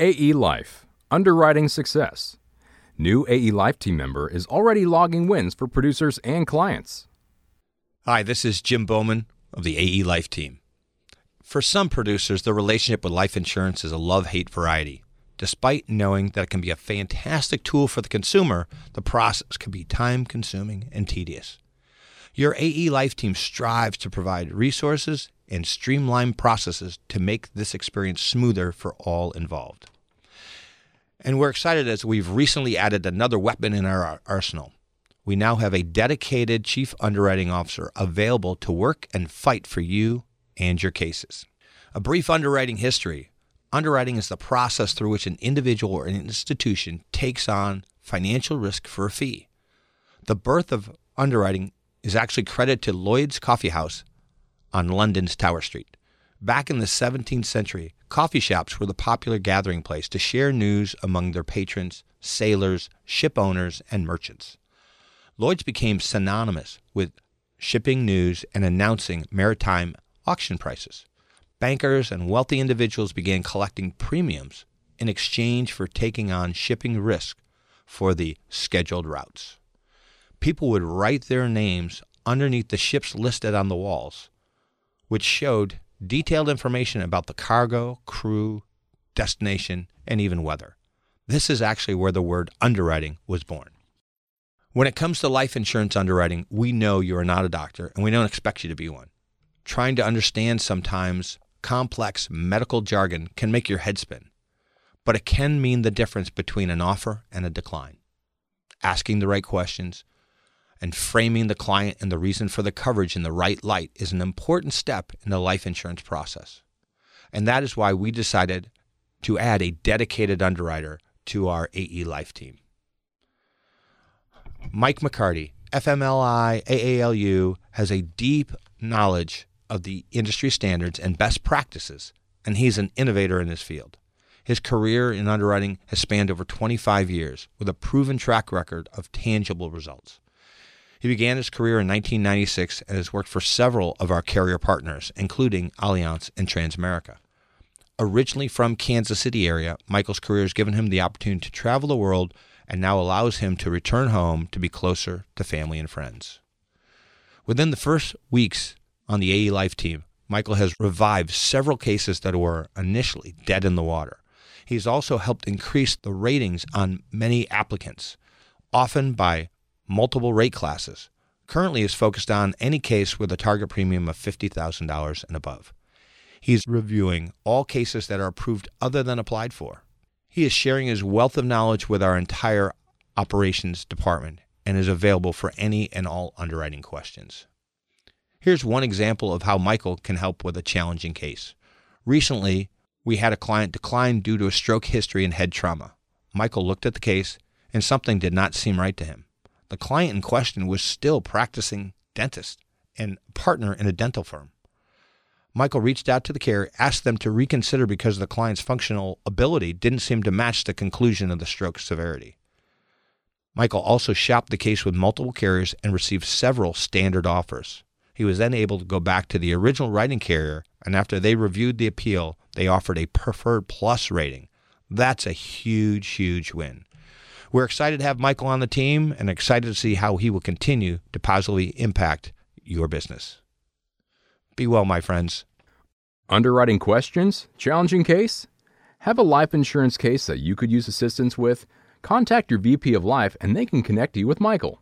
AE Life Underwriting Success. New AE Life team member is already logging wins for producers and clients. Hi, this is Jim Bowman of the AE Life team. For some producers, the relationship with life insurance is a love hate variety. Despite knowing that it can be a fantastic tool for the consumer, the process can be time consuming and tedious. Your AE Life team strives to provide resources and streamline processes to make this experience smoother for all involved. And we're excited as we've recently added another weapon in our arsenal. We now have a dedicated chief underwriting officer available to work and fight for you and your cases. A brief underwriting history. Underwriting is the process through which an individual or an institution takes on financial risk for a fee. The birth of underwriting is actually credited to Lloyd's Coffee House on London's Tower Street. Back in the 17th century, coffee shops were the popular gathering place to share news among their patrons, sailors, ship owners, and merchants. Lloyd's became synonymous with shipping news and announcing maritime auction prices. Bankers and wealthy individuals began collecting premiums in exchange for taking on shipping risk for the scheduled routes. People would write their names underneath the ships listed on the walls which showed detailed information about the cargo, crew, destination, and even weather. This is actually where the word underwriting was born. When it comes to life insurance underwriting, we know you are not a doctor and we don't expect you to be one. Trying to understand sometimes complex medical jargon can make your head spin, but it can mean the difference between an offer and a decline. Asking the right questions, and framing the client and the reason for the coverage in the right light is an important step in the life insurance process. And that is why we decided to add a dedicated underwriter to our AE Life team. Mike McCarty, FLMI, AALU, has a deep knowledge of the industry standards and best practices, and he's an innovator in his field. His career in underwriting has spanned over 25 years with a proven track record of tangible results. He began his career in 1996 and has worked for several of our carrier partners, including Allianz and Transamerica. Originally from Kansas City area, Michael's career has given him the opportunity to travel the world and now allows him to return home to be closer to family and friends. Within the first weeks on the AE Life team, Michael has revived several cases that were initially dead in the water. He's also helped increase the ratings on many applicants, often by multiple rate classes. Currently is focused on any case with a target premium of $50,000 and above. He's reviewing all cases that are approved other than applied for. He is sharing his wealth of knowledge with our entire operations department and is available for any and all underwriting questions. Here's one example of how Michael can help with a challenging case. Recently, we had a client decline due to a stroke history and head trauma. Michael looked at the case and something did not seem right to him. The client in question was still practicing dentist and partner in a dental firm. Michael reached out to the carrier, asked them to reconsider because the client's functional ability didn't seem to match the conclusion of the stroke severity. Michael also shopped the case with multiple carriers and received several standard offers. He was then able to go back to the original writing carrier, and after they reviewed the appeal, they offered a preferred plus rating. That's a huge, huge win. We're excited to have Michael on the team and excited to see how he will continue to positively impact your business. Be well, my friends. Underwriting questions? Challenging case? Have a life insurance case that you could use assistance with? Contact your VP of Life and they can connect you with Michael.